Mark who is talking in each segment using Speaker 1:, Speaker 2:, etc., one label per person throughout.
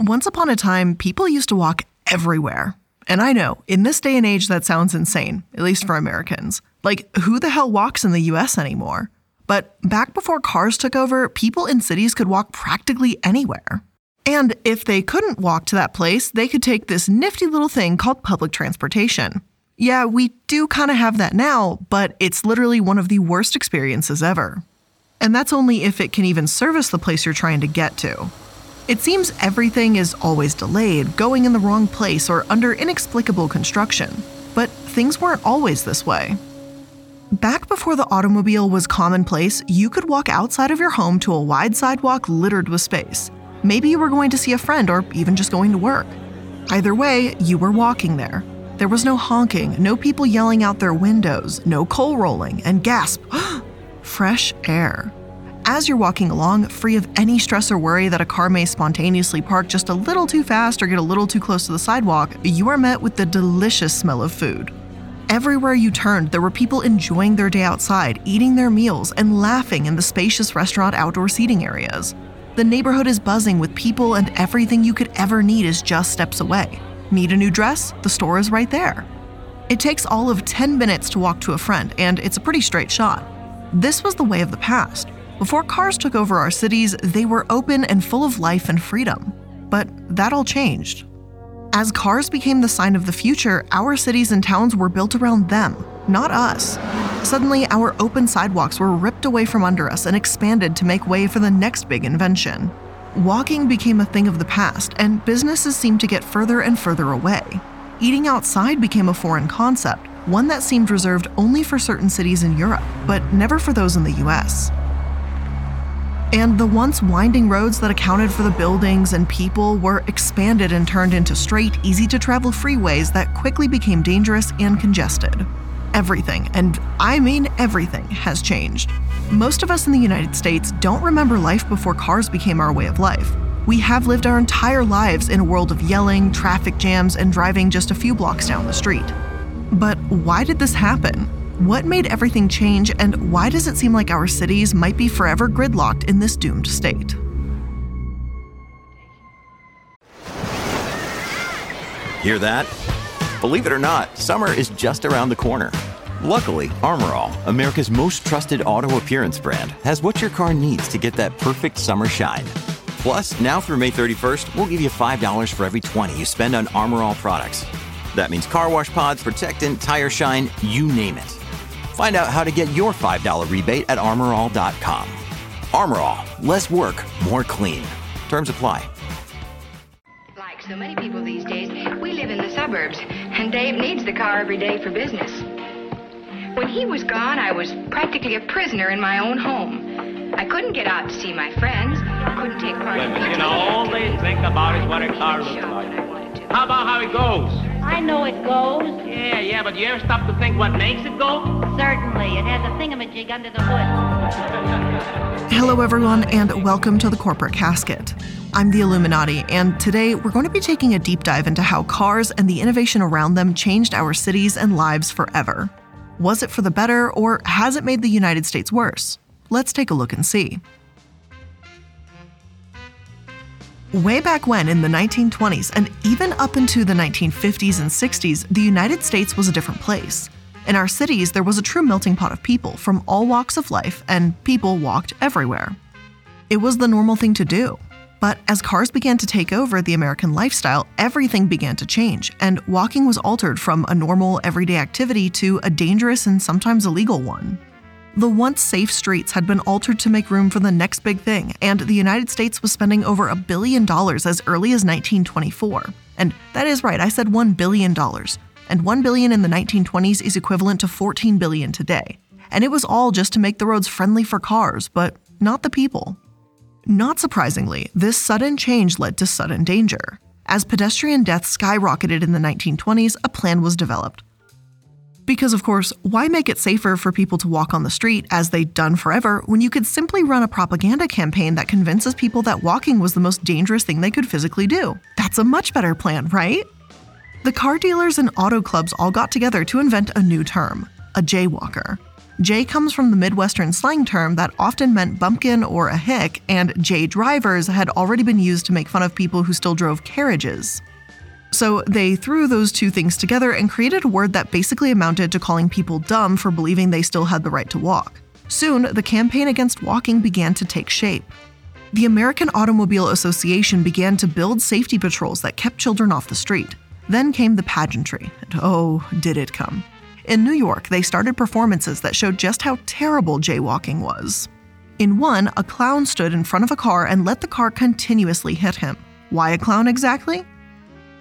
Speaker 1: Once upon a time, people used to walk everywhere. And I know, in this day and age, that sounds insane, at least for Americans. Like, who the hell walks in the US anymore? But back before cars took over, people in cities could walk practically anywhere. And if they couldn't walk to that place, they could take this nifty little thing called public transportation. Yeah, we do kind of have that now, but it's literally one of the worst experiences ever. And that's only if it can even service the place you're trying to get to. It seems everything is always delayed, going in the wrong place, or under inexplicable construction. But things weren't always this way. Back before the automobile was commonplace, you could walk outside of your home to a wide sidewalk littered with space. Maybe you were going to see a friend or even just going to work. Either way, you were walking there. There was no honking, no people yelling out their windows, no coal rolling, and gasp, fresh air. As you're walking along, free of any stress or worry that a car may spontaneously park just a little too fast or get a little too close to the sidewalk, you are met with the delicious smell of food. Everywhere you turned, there were people enjoying their day outside, eating their meals, and laughing in the spacious restaurant outdoor seating areas. The neighborhood is buzzing with people, and everything you could ever need is just steps away. Need a new dress? The store is right there. It takes all of 10 minutes to walk to a friend, and it's a pretty straight shot. This was the way of the past. Before cars took over our cities, they were open and full of life and freedom. But that all changed. As cars became the sign of the future, our cities and towns were built around them, not us. Suddenly, our open sidewalks were ripped away from under us and expanded to make way for the next big invention. Walking became a thing of the past, and businesses seemed to get further and further away. Eating outside became a foreign concept, one that seemed reserved only for certain cities in Europe, but never for those in the US. And the once winding roads that accounted for the buildings and people were expanded and turned into straight, easy to travel freeways that quickly became dangerous and congested. Everything, and I mean everything, has changed. Most of us in the United States don't remember life before cars became our way of life. We have lived our entire lives in a world of yelling, traffic jams, and driving just a few blocks down the street. But why did this happen? What made everything change, and why does it seem like our cities might be forever gridlocked in this doomed state?
Speaker 2: Hear that? Believe it or not, summer is just around the corner. Luckily, Armor All, America's most trusted auto appearance brand, has what your car needs to get that perfect summer shine. Plus, now through May 31st, we'll give you $5 for every 20 you spend on Armor All products. That means car wash pods, protectant, tire shine, you name it. Find out how to get your $5 rebate at armorall.com. Armor All, less work, more clean. Terms apply.
Speaker 3: Like so many people these days, we live in the suburbs, and Dave needs the car every day for business. When he was gone, I was practically a prisoner in my own home. I couldn't get out to see my friends, couldn't take part in
Speaker 4: Women, you know, all they think about is what a car looks like. How about how it goes?
Speaker 5: I know it goes.
Speaker 4: Yeah, yeah, but you ever stop to think what makes it go?
Speaker 5: Certainly. It has a thingamajig under the hood.
Speaker 1: Hello, everyone, and welcome to the Corporate Casket. I'm the iilluminaughtii, and today we're going to be taking a deep dive into how cars and the innovation around them changed our cities and lives forever. Was it for the better, or has it made the United States worse? Let's take a look and see. Way back when, in the 1920s, and even up into the 1950s and 60s, the United States was a different place. In our cities, there was a true melting pot of people from all walks of life, and people walked everywhere. It was the normal thing to do. But as cars began to take over the American lifestyle, everything began to change, and walking was altered from a normal, everyday activity to a dangerous and sometimes illegal one. The once safe streets had been altered to make room for the next big thing, and the United States was spending over a billion dollars as early as 1924. And that is right, I said $1 billion. And 1 billion in the 1920s is equivalent to 14 billion today. And it was all just to make the roads friendly for cars, but not the people. Not surprisingly, this sudden change led to sudden danger. As pedestrian deaths skyrocketed in the 1920s, a plan was developed. Because, of course, why make it safer for people to walk on the street, as they'd done forever, when you could simply run a propaganda campaign that convinces people that walking was the most dangerous thing they could physically do? That's a much better plan, right? The car dealers and auto clubs all got together to invent a new term a jaywalker. Jay comes from the Midwestern slang term that often meant bumpkin or a hick, and Jay drivers had already been used to make fun of people who still drove carriages. So they threw those two things together and created a word that basically amounted to calling people dumb for believing they still had the right to walk. Soon, the campaign against walking began to take shape. The American Automobile Association began to build safety patrols that kept children off the street. Then came the pageantry, and oh, did it come. In New York, they started performances that showed just how terrible jaywalking was. In one, a clown stood in front of a car and let the car continuously hit him. Why a clown exactly?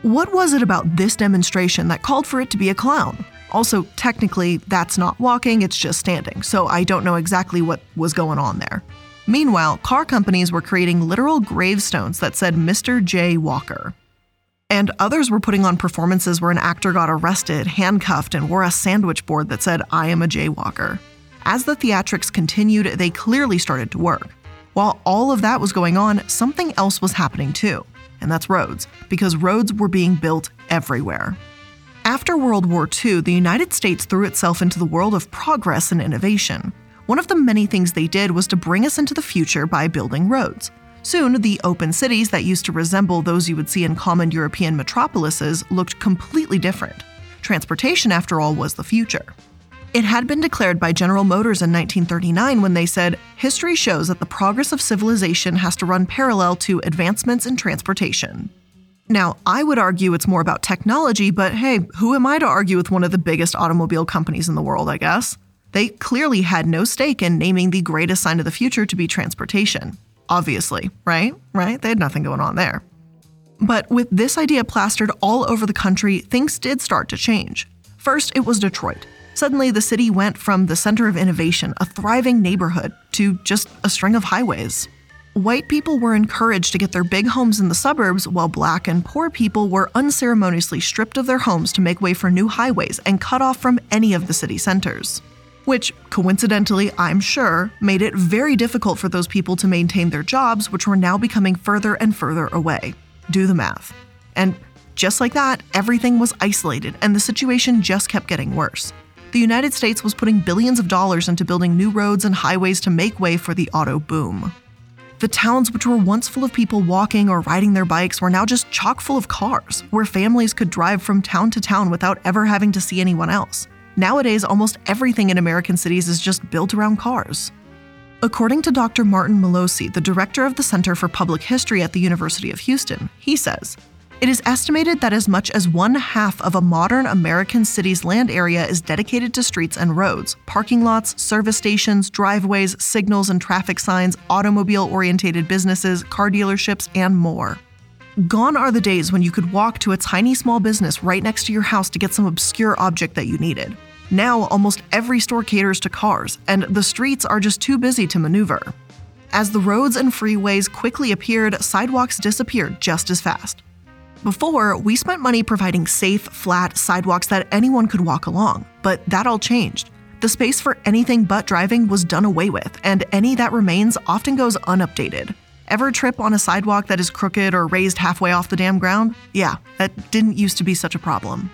Speaker 1: What was it about this demonstration that called for it to be a clown? Also, technically, that's not walking, it's just standing, so I don't know exactly what was going on there. Meanwhile, car companies were creating literal gravestones that said Mr. J. Walker. And others were putting on performances where an actor got arrested, handcuffed, and wore a sandwich board that said, I am a jaywalker. As the theatrics continued, they clearly started to work. While all of that was going on, something else was happening too, and that's roads, because roads were being built everywhere. After World War II, the United States threw itself into the world of progress and innovation. One of the many things they did was to bring us into the future by building roads. Soon, the open cities that used to resemble those you would see in common European metropolises looked completely different. Transportation, after all, was the future. It had been declared by General Motors in 1939 when they said, History shows that the progress of civilization has to run parallel to advancements in transportation. Now, I would argue it's more about technology, but hey, who am I to argue with one of the biggest automobile companies in the world, I guess? They clearly had no stake in naming the greatest sign of the future to be transportation. Obviously, right? Right? They had nothing going on there. But with this idea plastered all over the country, things did start to change. First, it was Detroit. Suddenly, the city went from the center of innovation, a thriving neighborhood, to just a string of highways. White people were encouraged to get their big homes in the suburbs, while black and poor people were unceremoniously stripped of their homes to make way for new highways and cut off from any of the city centers which, coincidentally, I'm sure, made it very difficult for those people to maintain their jobs, which were now becoming further and further away. Do the math. And just like that, everything was isolated, and the situation just kept getting worse. The United States was putting billions of dollars into building new roads and highways to make way for the auto boom. The towns, which were once full of people walking or riding their bikes, were now just chock full of cars, where families could drive from town to town without ever having to see anyone else. Nowadays, almost everything in American cities is just built around cars. According to Dr. Martin Melosi, the director of the Center for Public History at the University of Houston, he says, it is estimated that as much as one half of a modern American city's land area is dedicated to streets and roads, parking lots, service stations, driveways, signals and traffic signs, automobile orientated businesses, car dealerships, and more. Gone are the days when you could walk to a tiny small business right next to your house to get some obscure object that you needed. Now, almost every store caters to cars, and the streets are just too busy to maneuver. As the roads and freeways quickly appeared, sidewalks disappeared just as fast. Before, we spent money providing safe, flat sidewalks that anyone could walk along, but that all changed. The space for anything but driving was done away with, and any that remains often goes unupdated. Ever trip on a sidewalk that is crooked or raised halfway off the damn ground? Yeah, that didn't used to be such a problem.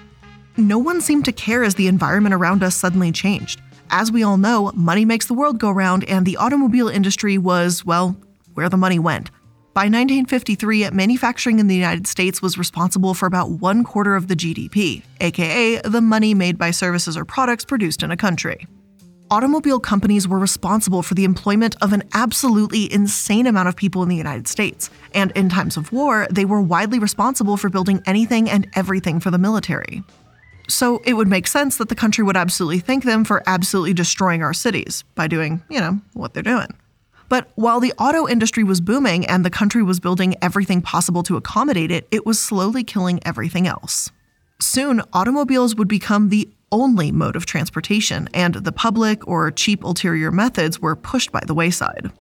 Speaker 1: No one seemed to care as the environment around us suddenly changed. As we all know, money makes the world go round, and the automobile industry was, well, where the money went. By 1953, manufacturing in the United States was responsible for about one quarter of the GDP, aka the money made by services or products produced in a country. Automobile companies were responsible for the employment of an absolutely insane amount of people in the United States, and in times of war, they were widely responsible for building anything and everything for the military. So it would make sense that the country would absolutely thank them for absolutely destroying our cities by doing, you know, what they're doing. But while the auto industry was booming and the country was building everything possible to accommodate it, it was slowly killing everything else. Soon, automobiles would become the only mode of transportation, and the public or cheap ulterior methods were pushed by the wayside.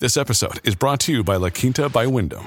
Speaker 6: This episode is brought to you by La Quinta by Wyndham.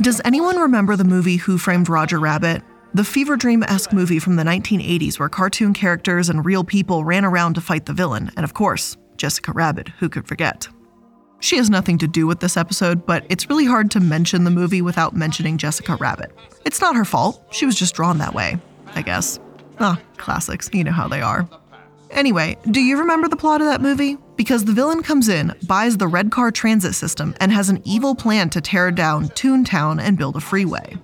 Speaker 1: Does anyone remember the movie Who Framed Roger Rabbit? The fever dream esque movie from the 1980s where cartoon characters and real people ran around to fight the villain, and of course, Jessica Rabbit, who could forget? She has nothing to do with this episode, but it's really hard to mention the movie without mentioning Jessica Rabbit. It's not her fault, she was just drawn that way, I guess. Ah, classics, you know how they are. Anyway, do you remember the plot of that movie? Because the villain comes in, buys the red car transit system, and has an evil plan to tear down Toontown and build a freeway.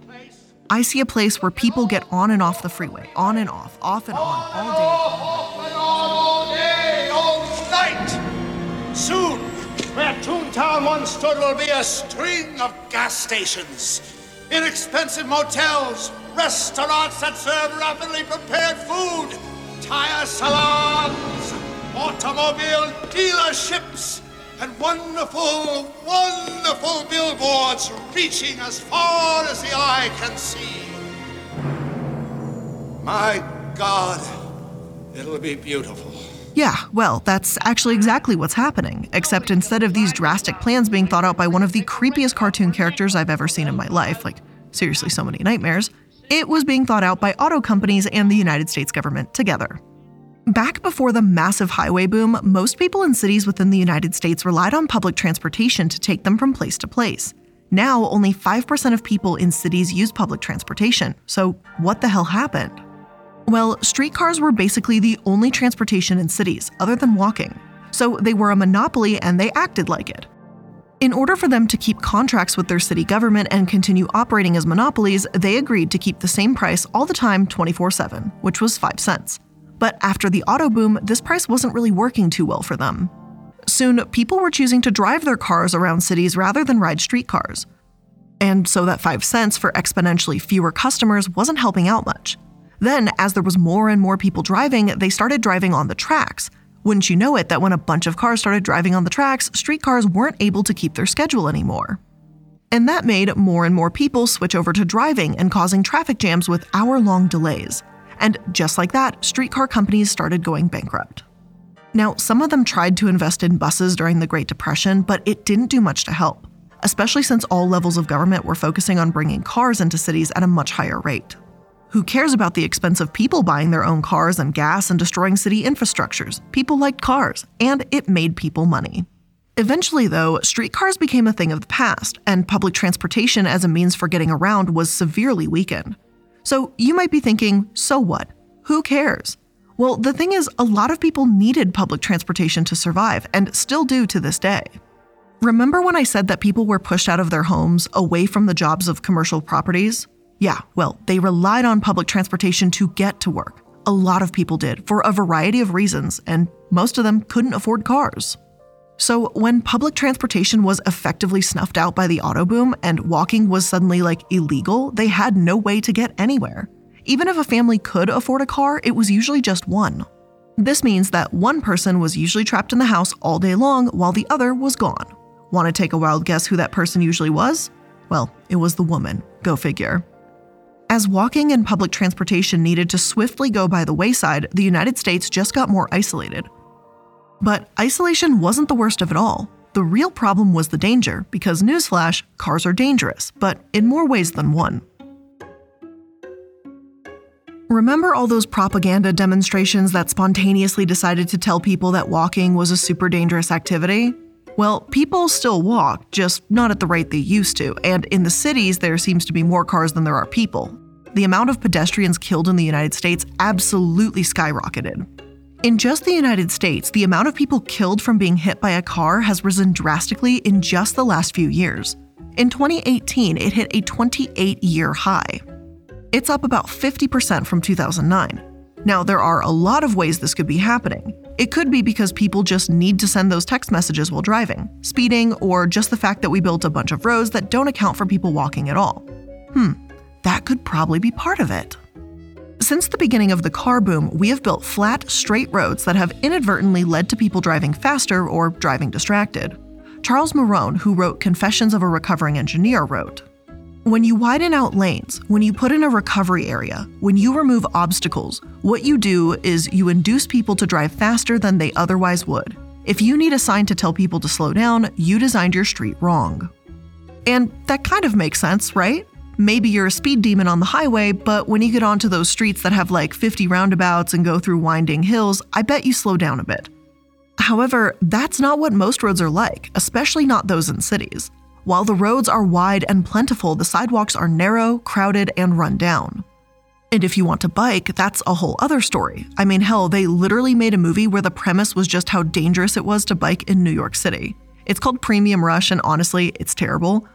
Speaker 1: I see a place where people get on and off the freeway, on and off, off and on, all day.
Speaker 7: Day, all night. Soon, where Toontown once stood will be a string of gas stations, inexpensive motels, restaurants that serve rapidly prepared food, tire salons, automobile dealerships, and wonderful, wonderful billboards reaching as far as the eye can see. My God, it'll be beautiful.
Speaker 1: Yeah, well, that's actually exactly what's happening, except instead of these drastic plans being thought out by one of the creepiest cartoon characters I've ever seen in my life, like, seriously, so many nightmares, it was being thought out by auto companies and the United States government together. Back before the massive highway boom, most people in cities within the United States relied on public transportation to take them from place to place. Now, only 5% of people in cities use public transportation, so what the hell happened? Well, streetcars were basically the only transportation in cities other than walking, so they were a monopoly and they acted like it. In order for them to keep contracts with their city government and continue operating as monopolies, they agreed to keep the same price all the time 24 7, which was 5 cents. But after the auto boom, this price wasn't really working too well for them. Soon, people were choosing to drive their cars around cities rather than ride streetcars. And so that 5 cents for exponentially fewer customers wasn't helping out much. Then, as there was more and more people driving, they started driving on the tracks. Wouldn't you know it that when a bunch of cars started driving on the tracks, streetcars weren't able to keep their schedule anymore? And that made more and more people switch over to driving and causing traffic jams with hour long delays. And just like that, streetcar companies started going bankrupt. Now, some of them tried to invest in buses during the Great Depression, but it didn't do much to help, especially since all levels of government were focusing on bringing cars into cities at a much higher rate. Who cares about the expense of people buying their own cars and gas and destroying city infrastructures? People liked cars, and it made people money. Eventually, though, streetcars became a thing of the past, and public transportation as a means for getting around was severely weakened. So you might be thinking, so what? Who cares? Well, the thing is, a lot of people needed public transportation to survive, and still do to this day. Remember when I said that people were pushed out of their homes away from the jobs of commercial properties? Yeah, well, they relied on public transportation to get to work. A lot of people did, for a variety of reasons, and most of them couldn't afford cars. So, when public transportation was effectively snuffed out by the auto boom and walking was suddenly like illegal, they had no way to get anywhere. Even if a family could afford a car, it was usually just one. This means that one person was usually trapped in the house all day long while the other was gone. Want to take a wild guess who that person usually was? Well, it was the woman. Go figure. As walking and public transportation needed to swiftly go by the wayside, the United States just got more isolated. But isolation wasn't the worst of it all. The real problem was the danger, because newsflash, cars are dangerous, but in more ways than one. Remember all those propaganda demonstrations that spontaneously decided to tell people that walking was a super dangerous activity? Well, people still walk, just not at the rate they used to, and in the cities, there seems to be more cars than there are people. the amount of pedestrians killed in the United States absolutely skyrocketed. In just the United States, the amount of people killed from being hit by a car has risen drastically in just the last few years. In 2018, it hit a 28 year high. It's up about 50% from 2009. Now, there are a lot of ways this could be happening. It could be because people just need to send those text messages while driving, speeding, or just the fact that we built a bunch of roads that don't account for people walking at all. Hmm, that could probably be part of it. Since the beginning of the car boom, we have built flat, straight roads that have inadvertently led to people driving faster or driving distracted. Charles Marohn, who wrote Confessions of a Recovering Engineer, wrote When you widen out lanes, when you put in a recovery area, when you remove obstacles, what you do is you induce people to drive faster than they otherwise would. If you need a sign to tell people to slow down, you designed your street wrong. And that kind of makes sense, right? Maybe you're a speed demon on the highway, but when you get onto those streets that have like 50 roundabouts and go through winding hills, I bet you slow down a bit. However, that's not what most roads are like, especially not those in cities. While the roads are wide and plentiful, the sidewalks are narrow, crowded, and run down. And if you want to bike, that's a whole other story. I mean, hell, they literally made a movie where the premise was just how dangerous it was to bike in New York City. It's called Premium Rush, and honestly, it's terrible.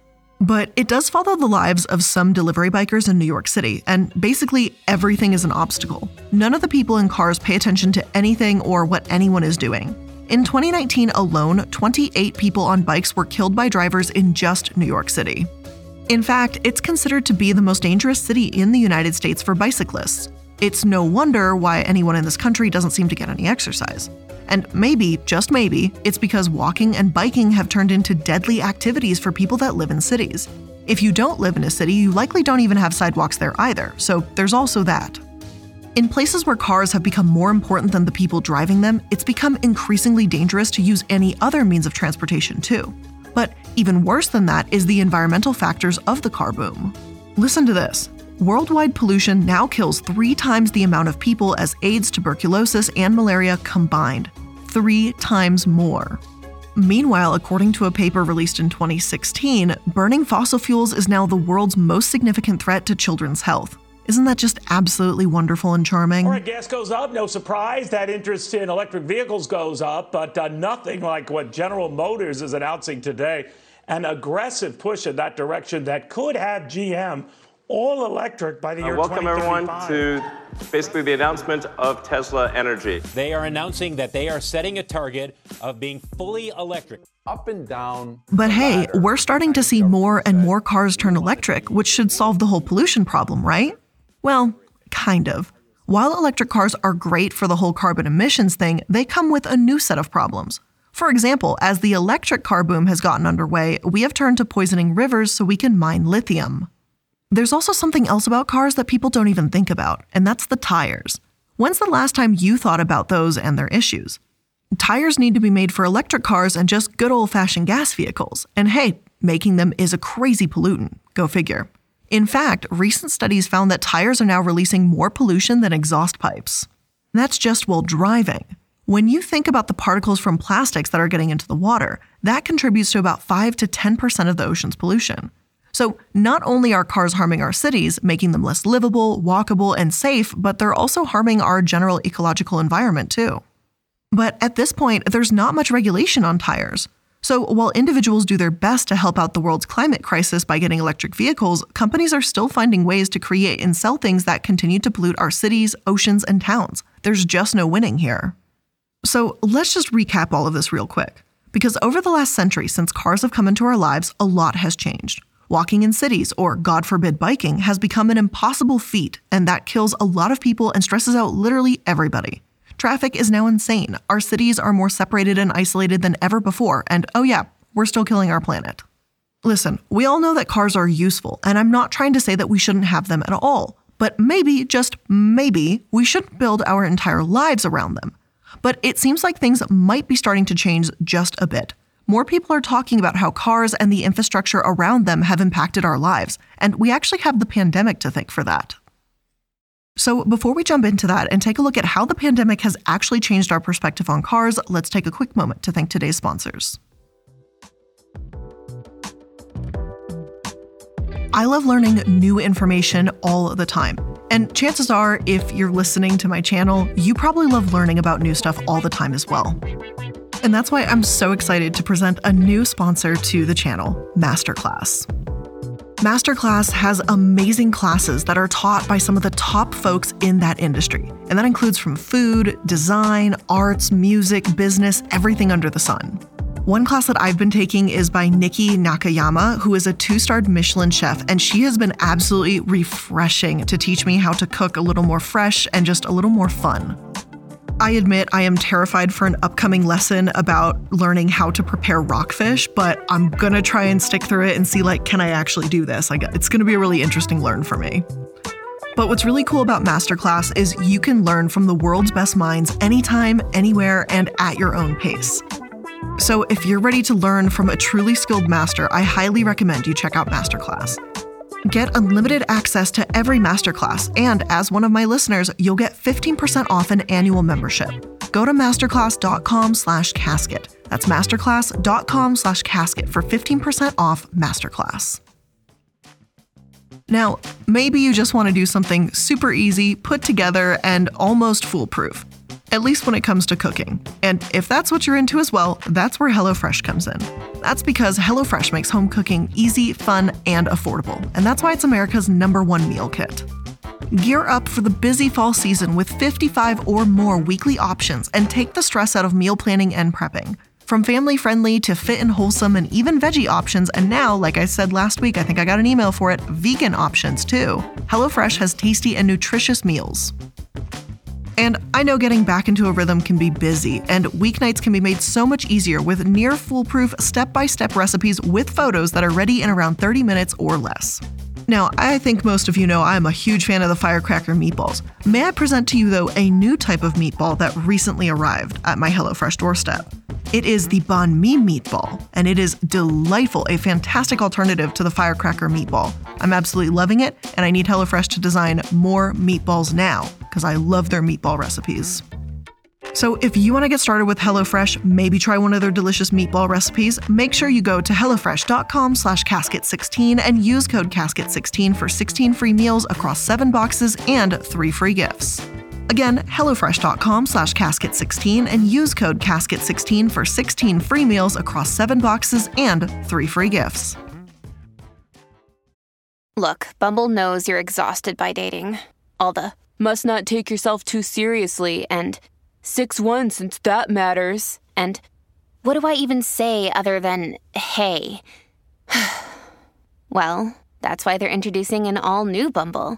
Speaker 1: But it does follow the lives of some delivery bikers in New York City, and basically everything is an obstacle. None of the people in cars pay attention to anything or what anyone is doing. In 2019 alone, 28 people on bikes were killed by drivers in just New York City. In fact, it's considered to be the most dangerous city in the United States for bicyclists. It's no wonder why anyone in this country doesn't seem to get any exercise. And maybe, just maybe, it's because walking and biking have turned into deadly activities for people that live in cities. If you don't live in a city, you likely don't even have sidewalks there either, so there's also that. In places where cars have become more important than the people driving them, it's become increasingly dangerous to use any other means of transportation too. But even worse than that is the environmental factors of the car boom. Listen to this. Worldwide pollution now kills three times the amount of people as AIDS, tuberculosis, and malaria combined. Three times more. Meanwhile, according to a paper released in 2016, burning fossil fuels is now the world's most significant threat to children's health. Isn't that just absolutely wonderful and charming?
Speaker 8: All right, gas goes up. No surprise that interest in electric vehicles goes up, but uh, nothing like what General Motors is announcing today an aggressive push in that direction that could have GM all electric by the year
Speaker 9: uh, welcome everyone to basically the announcement of Tesla Energy.
Speaker 10: They are announcing that they are setting a target of being fully electric.
Speaker 11: Up and down.
Speaker 1: But hey, we're starting to see more and more cars turn electric, which should solve the whole pollution problem, right? Well, kind of. While electric cars are great for the whole carbon emissions thing, they come with a new set of problems. For example, as the electric car boom has gotten underway, we have turned to poisoning rivers so we can mine lithium. There's also something else about cars that people don't even think about, and that's the tires. When's the last time you thought about those and their issues? Tires need to be made for electric cars and just good old fashioned gas vehicles. And hey, making them is a crazy pollutant. Go figure. In fact, recent studies found that tires are now releasing more pollution than exhaust pipes. That's just while driving. When you think about the particles from plastics that are getting into the water, that contributes to about 5 to 10% of the ocean's pollution. So, not only are cars harming our cities, making them less livable, walkable, and safe, but they're also harming our general ecological environment too. But at this point, there's not much regulation on tires. So, while individuals do their best to help out the world's climate crisis by getting electric vehicles, companies are still finding ways to create and sell things that continue to pollute our cities, oceans, and towns. There's just no winning here. So, let's just recap all of this real quick. Because over the last century, since cars have come into our lives, a lot has changed. Walking in cities, or God forbid biking, has become an impossible feat, and that kills a lot of people and stresses out literally everybody. Traffic is now insane. Our cities are more separated and isolated than ever before, and oh yeah, we're still killing our planet. Listen, we all know that cars are useful, and I'm not trying to say that we shouldn't have them at all, but maybe, just maybe, we shouldn't build our entire lives around them. But it seems like things might be starting to change just a bit. More people are talking about how cars and the infrastructure around them have impacted our lives, and we actually have the pandemic to thank for that. So, before we jump into that and take a look at how the pandemic has actually changed our perspective on cars, let's take a quick moment to thank today's sponsors. I love learning new information all the time. And chances are, if you're listening to my channel, you probably love learning about new stuff all the time as well. And that's why I'm so excited to present a new sponsor to the channel, Masterclass. Masterclass has amazing classes that are taught by some of the top folks in that industry. And that includes from food, design, arts, music, business, everything under the sun. One class that I've been taking is by Niki Nakayama, who is a two starred Michelin chef, and she has been absolutely refreshing to teach me how to cook a little more fresh and just a little more fun. I admit I am terrified for an upcoming lesson about learning how to prepare rockfish, but I'm gonna try and stick through it and see like, can I actually do this? Like, it's gonna be a really interesting learn for me. But what's really cool about Masterclass is you can learn from the world's best minds anytime, anywhere, and at your own pace. So if you're ready to learn from a truly skilled master, I highly recommend you check out Masterclass. Get unlimited access to every masterclass, and as one of my listeners, you'll get 15% off an annual membership. Go to masterclass.com slash casket. That's masterclass.com slash casket for 15% off masterclass. Now, maybe you just want to do something super easy, put together, and almost foolproof at least when it comes to cooking. And if that's what you're into as well, that's where HelloFresh comes in. That's because HelloFresh makes home cooking easy, fun, and affordable. And that's why it's America's number one meal kit. Gear up for the busy fall season with 55 or more weekly options and take the stress out of meal planning and prepping. From family friendly to fit and wholesome and even veggie options, and now, like I said last week, I think I got an email for it, vegan options too. HelloFresh has tasty and nutritious meals. And I know getting back into a rhythm can be busy, and weeknights can be made so much easier with near foolproof step by step recipes with photos that are ready in around 30 minutes or less. Now, I think most of you know I'm a huge fan of the firecracker meatballs. May I present to you, though, a new type of meatball that recently arrived at my HelloFresh doorstep? It is the banh mi meatball, and it is delightful, a fantastic alternative to the firecracker meatball. I'm absolutely loving it, and I need HelloFresh to design more meatballs now because I love their meatball recipes. So if you want to get started with HelloFresh, maybe try one of their delicious meatball recipes, make sure you go to HelloFresh.com slash casket16 and use code casket16 for 16 free meals across 7 boxes and 3 free gifts. Again, HelloFresh.com slash casket16 and use code casket16 for 16 free meals across 7 boxes and 3 free gifts.
Speaker 11: Look, Bumble knows you're exhausted by dating. All the must not take yourself too seriously and 6 1 since that matters. And what do I even say other than hey? well, that's why they're introducing an all new Bumble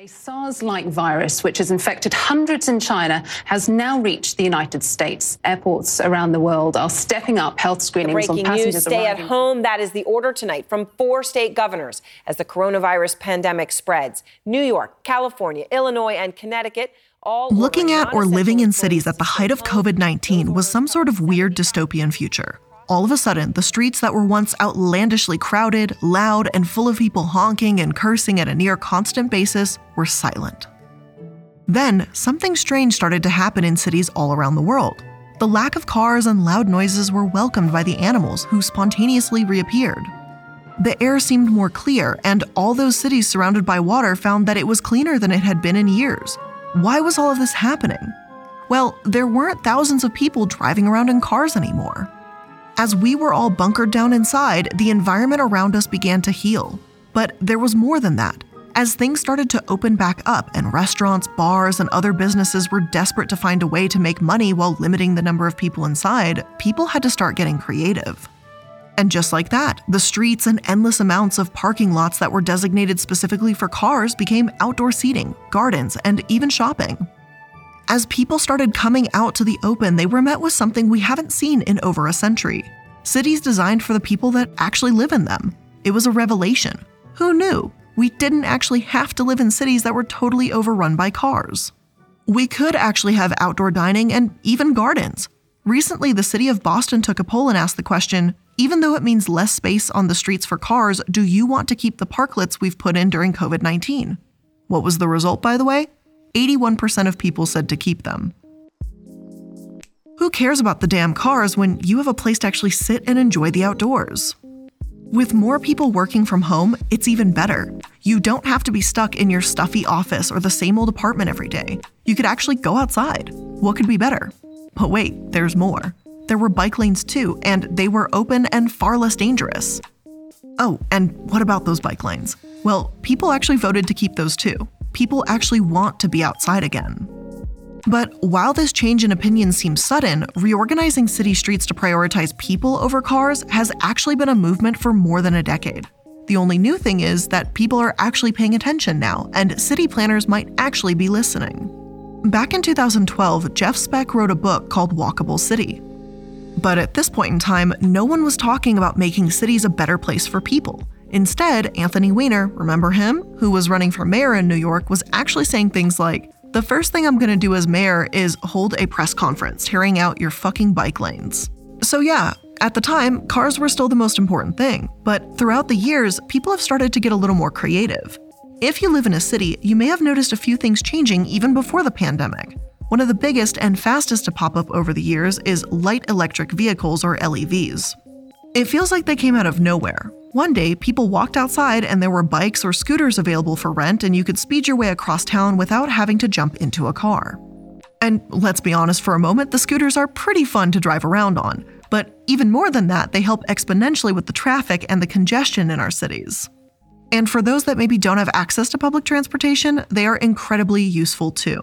Speaker 12: A SARS like virus, which has infected hundreds in China, has now reached the United States. Airports around the world are stepping up health screenings
Speaker 13: breaking
Speaker 12: on passengers
Speaker 13: news, stay
Speaker 12: arriving.
Speaker 13: at home. That is the order tonight from four state governors as the coronavirus pandemic spreads. New York, California, Illinois, and Connecticut. All
Speaker 1: Looking at or living in cities at the height of COVID 19 was some sort of weird dystopian future. All of a sudden, the streets that were once outlandishly crowded, loud, and full of people honking and cursing at a near constant basis were silent. Then, something strange started to happen in cities all around the world. The lack of cars and loud noises were welcomed by the animals who spontaneously reappeared. The air seemed more clear, and all those cities surrounded by water found that it was cleaner than it had been in years. Why was all of this happening? Well, there weren't thousands of people driving around in cars anymore. As we were all bunkered down inside, the environment around us began to heal. But there was more than that. As things started to open back up and restaurants, bars, and other businesses were desperate to find a way to make money while limiting the number of people inside, people had to start getting creative. And just like that, the streets and endless amounts of parking lots that were designated specifically for cars became outdoor seating, gardens, and even shopping. As people started coming out to the open, they were met with something we haven't seen in over a century cities designed for the people that actually live in them. It was a revelation. Who knew? We didn't actually have to live in cities that were totally overrun by cars. We could actually have outdoor dining and even gardens. Recently, the city of Boston took a poll and asked the question even though it means less space on the streets for cars, do you want to keep the parklets we've put in during COVID 19? What was the result, by the way? 81% of people said to keep them. Who cares about the damn cars when you have a place to actually sit and enjoy the outdoors? With more people working from home, it's even better. You don't have to be stuck in your stuffy office or the same old apartment every day. You could actually go outside. What could be better? But wait, there's more. There were bike lanes too, and they were open and far less dangerous. Oh, and what about those bike lanes? Well, people actually voted to keep those too. People actually want to be outside again. But while this change in opinion seems sudden, reorganizing city streets to prioritize people over cars has actually been a movement for more than a decade. The only new thing is that people are actually paying attention now, and city planners might actually be listening. Back in 2012, Jeff Speck wrote a book called Walkable City. But at this point in time, no one was talking about making cities a better place for people. Instead, Anthony Weiner, remember him, who was running for mayor in New York, was actually saying things like, the first thing I'm gonna do as mayor is hold a press conference tearing out your fucking bike lanes. So, yeah, at the time, cars were still the most important thing, but throughout the years, people have started to get a little more creative. If you live in a city, you may have noticed a few things changing even before the pandemic. One of the biggest and fastest to pop up over the years is light electric vehicles or LEVs. It feels like they came out of nowhere, one day, people walked outside and there were bikes or scooters available for rent, and you could speed your way across town without having to jump into a car. And let's be honest for a moment, the scooters are pretty fun to drive around on. But even more than that, they help exponentially with the traffic and the congestion in our cities. And for those that maybe don't have access to public transportation, they are incredibly useful too.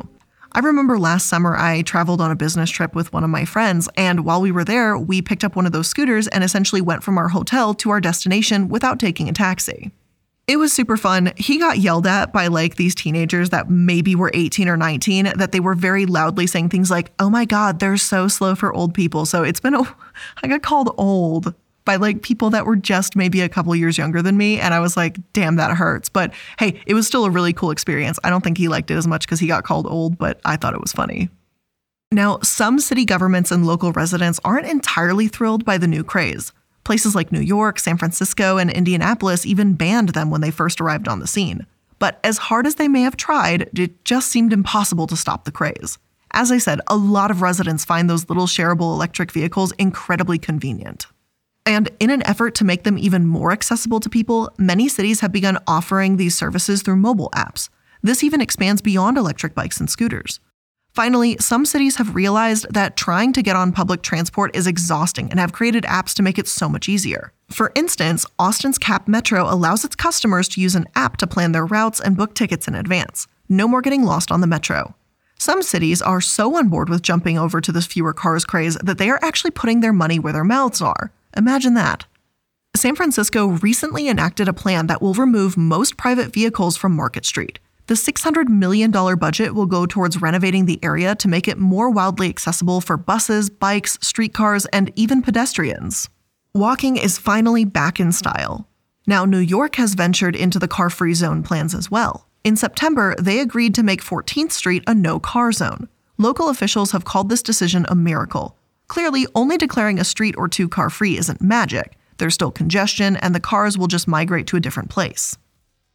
Speaker 1: I remember last summer I traveled on a business trip with one of my friends, and while we were there, we picked up one of those scooters and essentially went from our hotel to our destination without taking a taxi. It was super fun. He got yelled at by like these teenagers that maybe were 18 or 19 that they were very loudly saying things like, "Oh my god, they're so slow for old people." So it's been a I got called old by like people that were just maybe a couple years younger than me. And I was like, damn, that hurts. But hey, it was still a really cool experience. I don't think he liked it as much because he got called old, but I thought it was funny. Now, some city governments and local residents aren't entirely thrilled by the new craze. Places like New York, San Francisco, and Indianapolis even banned them when they first arrived on the scene. But as hard as they may have tried, it just seemed impossible to stop the craze. As I said, a lot of residents find those little shareable electric vehicles incredibly convenient. And in an effort to make them even more accessible to people, many cities have begun offering these services through mobile apps. This even expands beyond electric bikes and scooters. Finally, some cities have realized that trying to get on public transport is exhausting and have created apps to make it so much easier. For instance, Austin's Cap Metro allows its customers to use an app to plan their routes and book tickets in advance. No more getting lost on the metro. Some cities are so on board with jumping over to this fewer cars craze that they are actually putting their money where their mouths are. Imagine that. San Francisco recently enacted a plan that will remove most private vehicles from Market Street. The $600 million budget will go towards renovating the area to make it more wildly accessible for buses, bikes, streetcars, and even pedestrians. Walking is finally back in style. Now, New York has ventured into the car free zone plans as well. In September, they agreed to make 14th Street a no car zone. Local officials have called this decision a miracle. Clearly, only declaring a street or two car free isn't magic. There's still congestion, and the cars will just migrate to a different place.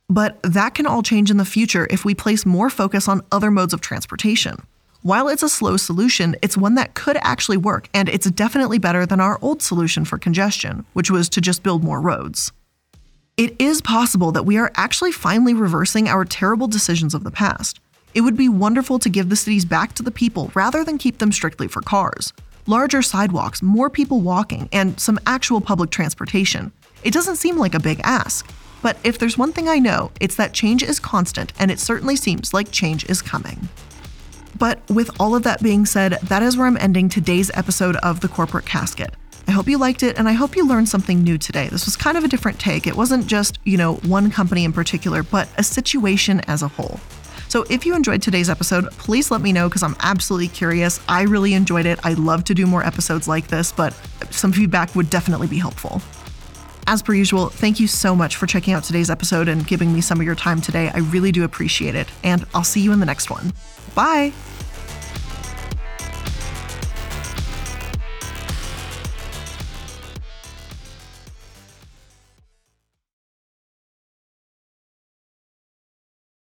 Speaker 1: But that can all change in the future if we place more focus on other modes of transportation. While it's a slow solution, it's one that could actually work, and it's definitely better than our old solution for congestion, which was to just build more roads. It is possible that we are actually finally reversing our terrible decisions of the past. It would be wonderful to give the cities back to the people rather than keep them strictly for cars larger sidewalks, more people walking, and some actual public transportation. It doesn't seem like a big ask. But if there's one thing I know, it's that change is constant, and it certainly seems like change is coming. But with all of that being said, that is where I'm ending today's episode of The Corporate Casket. I hope you liked it and I hope you learned something new today. This was kind of a different take. It wasn't just, you know, one company in particular, but a situation as a whole. So if you enjoyed today's episode, please let me know because I'm absolutely curious. I really enjoyed it. I'd love to do more episodes like this, but some feedback would definitely be helpful. As per usual, thank you so much for checking out today's episode and giving me some of your time today. I really do appreciate it. And I'll see you in the next one. Bye.